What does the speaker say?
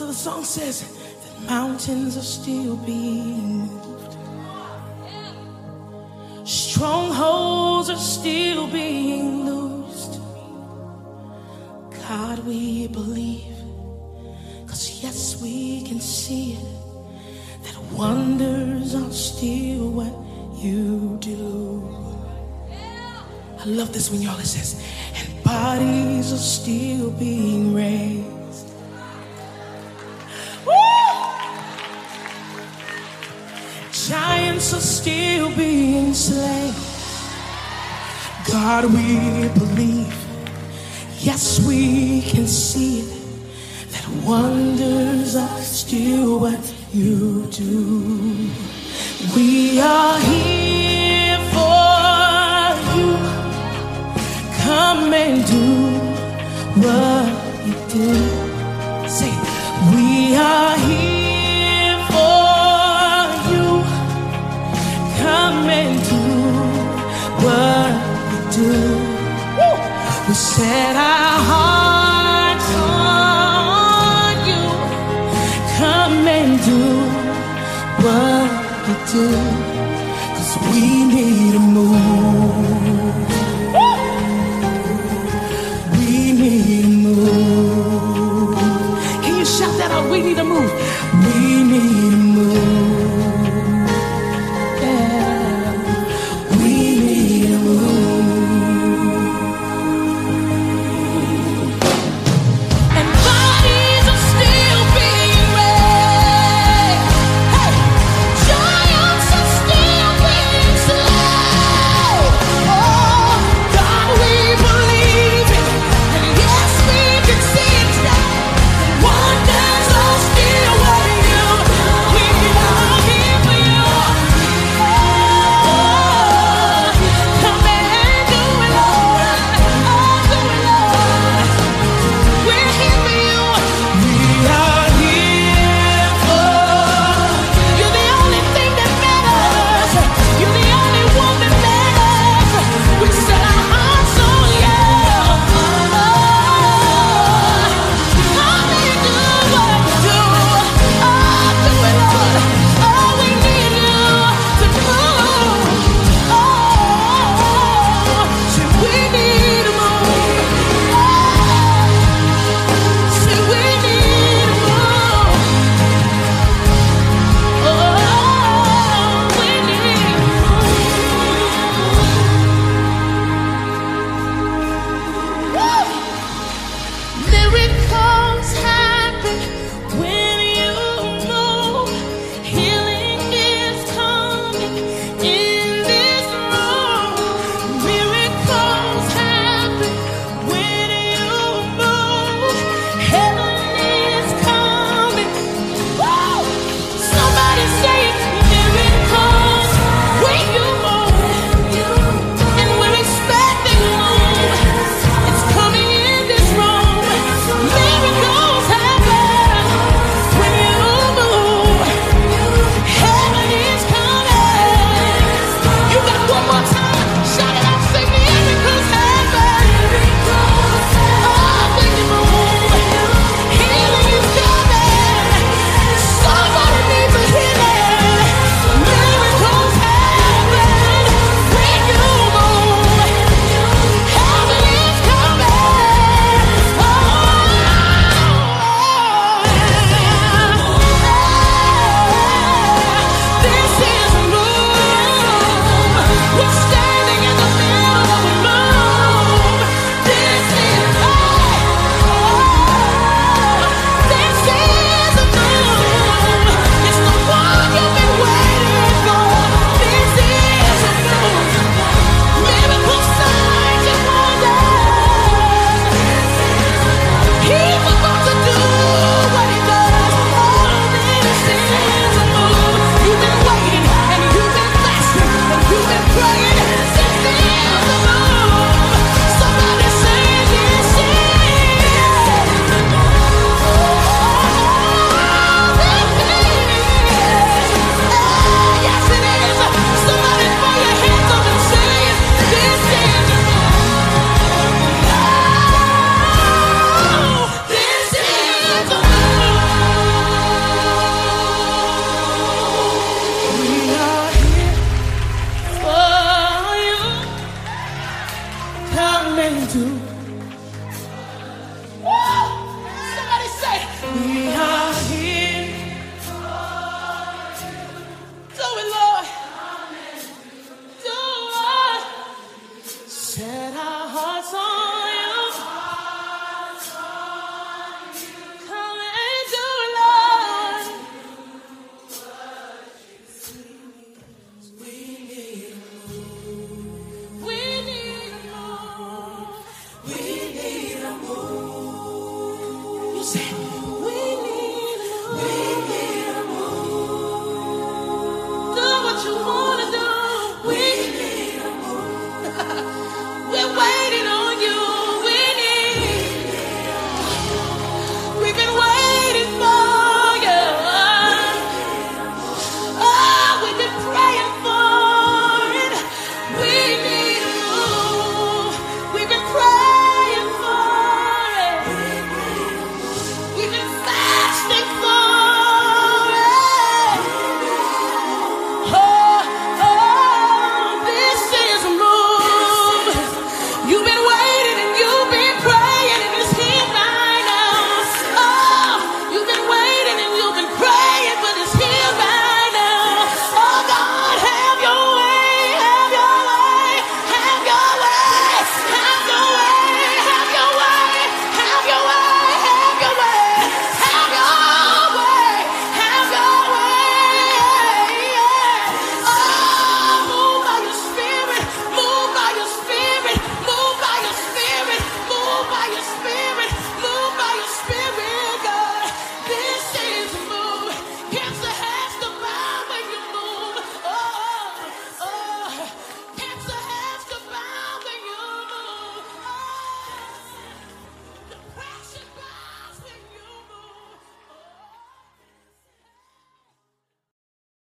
So the song says that mountains are still being moved. Strongholds are still being loosed. God, we believe. Cause yes, we can see it. That wonders are still what you do. I love this when y'all it says, and bodies are still being raised. Giants are still being slain. God, we believe. Yes, we can see. That wonders are still what you do. We are here set our hearts on you. Come and do what you do, cause we need to move. We need to move. Can you shout that out? We need move. We need move. Do what you want.